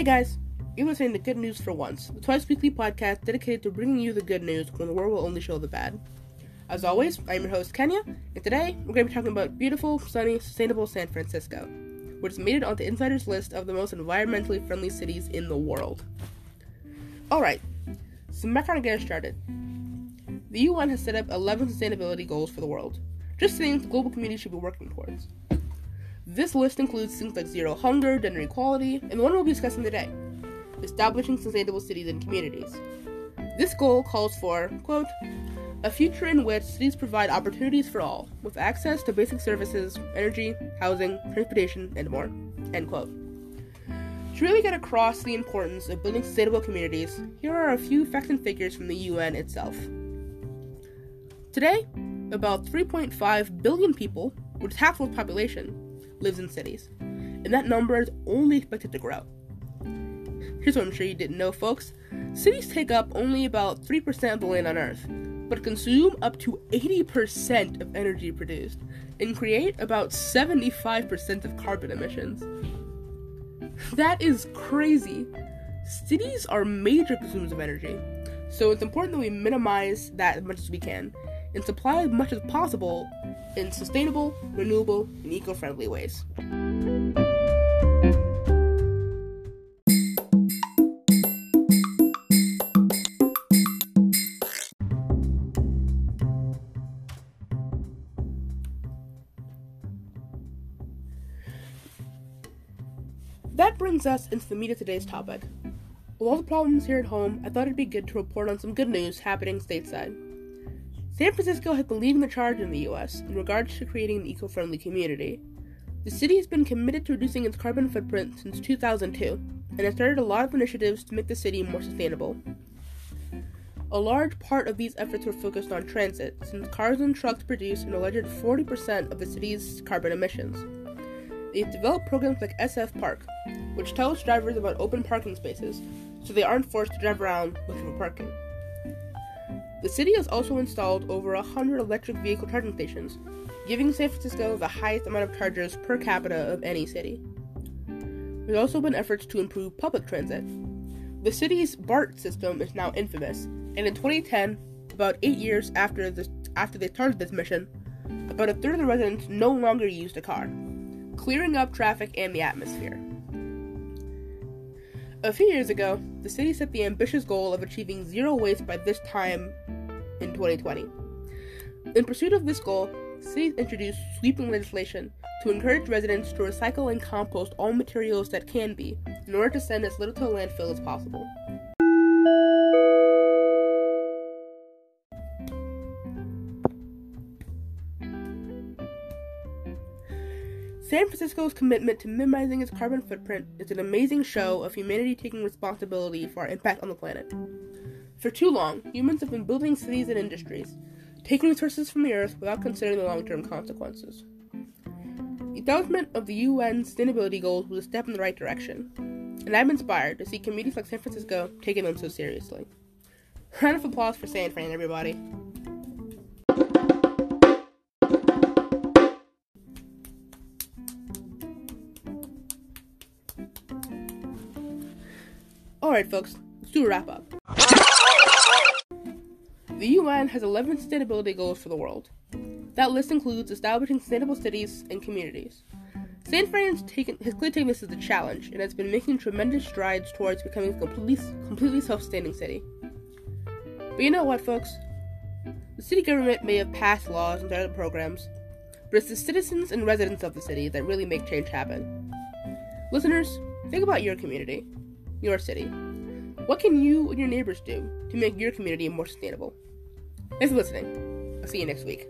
Hey guys, you're listening to Good News for Once, the twice weekly podcast dedicated to bringing you the good news when the world will only show the bad. As always, I'm your host Kenya, and today we're going to be talking about beautiful, sunny, sustainable San Francisco, which has made it onto Insider's list of the most environmentally friendly cities in the world. Alright, some background to get started. The UN has set up 11 sustainability goals for the world, just things the global community should be working towards. This list includes things like zero hunger, gender equality, and the one we'll be discussing today establishing sustainable cities and communities. This goal calls for, quote, a future in which cities provide opportunities for all, with access to basic services, energy, housing, transportation, and more. End quote. To really get across the importance of building sustainable communities, here are a few facts and figures from the UN itself. Today, about 3.5 billion people, which is half the world's population, lives in cities, and that number is only expected to grow. Here's what I'm sure you didn't know, folks cities take up only about 3% of the land on Earth, but consume up to 80% of energy produced and create about 75% of carbon emissions. That is crazy. Cities are major consumers of energy, so it's important that we minimize that as much as we can and supply as much as possible in sustainable, renewable, and eco friendly ways. That brings us into the meat of today's topic. With all the problems here at home, I thought it'd be good to report on some good news happening stateside. San Francisco has been leading the charge in the US in regards to creating an eco friendly community. The city has been committed to reducing its carbon footprint since 2002 and has started a lot of initiatives to make the city more sustainable. A large part of these efforts were focused on transit, since cars and trucks produce an alleged 40% of the city's carbon emissions. They've developed programs like SF Park, which tells drivers about open parking spaces so they aren't forced to drive around looking for parking. The city has also installed over 100 electric vehicle charging stations, giving San Francisco the highest amount of chargers per capita of any city. There's also been efforts to improve public transit. The city's BART system is now infamous, and in 2010, about eight years after, this, after they started this mission, about a third of the residents no longer used a car, clearing up traffic and the atmosphere. A few years ago, the city set the ambitious goal of achieving zero waste by this time in 2020. In pursuit of this goal, cities introduced sweeping legislation to encourage residents to recycle and compost all materials that can be, in order to send as little to a landfill as possible. San Francisco's commitment to minimizing its carbon footprint is an amazing show of humanity taking responsibility for our impact on the planet. For too long, humans have been building cities and industries, taking resources from the earth without considering the long term consequences. The establishment of the UN sustainability goals was a step in the right direction, and I'm inspired to see communities like San Francisco taking them so seriously. Round of applause for San Fran, everybody. Alright, folks, let's do a wrap up. The UN has 11 sustainability goals for the world. That list includes establishing sustainable cities and communities. San Fran has, clearly taken this as a challenge and has been making tremendous strides towards becoming a completely, completely self sustaining city. But you know what, folks? The city government may have passed laws and started programs, but it's the citizens and residents of the city that really make change happen. Listeners, think about your community your city. What can you and your neighbors do to make your community more sustainable? Thanks for listening. I'll see you next week.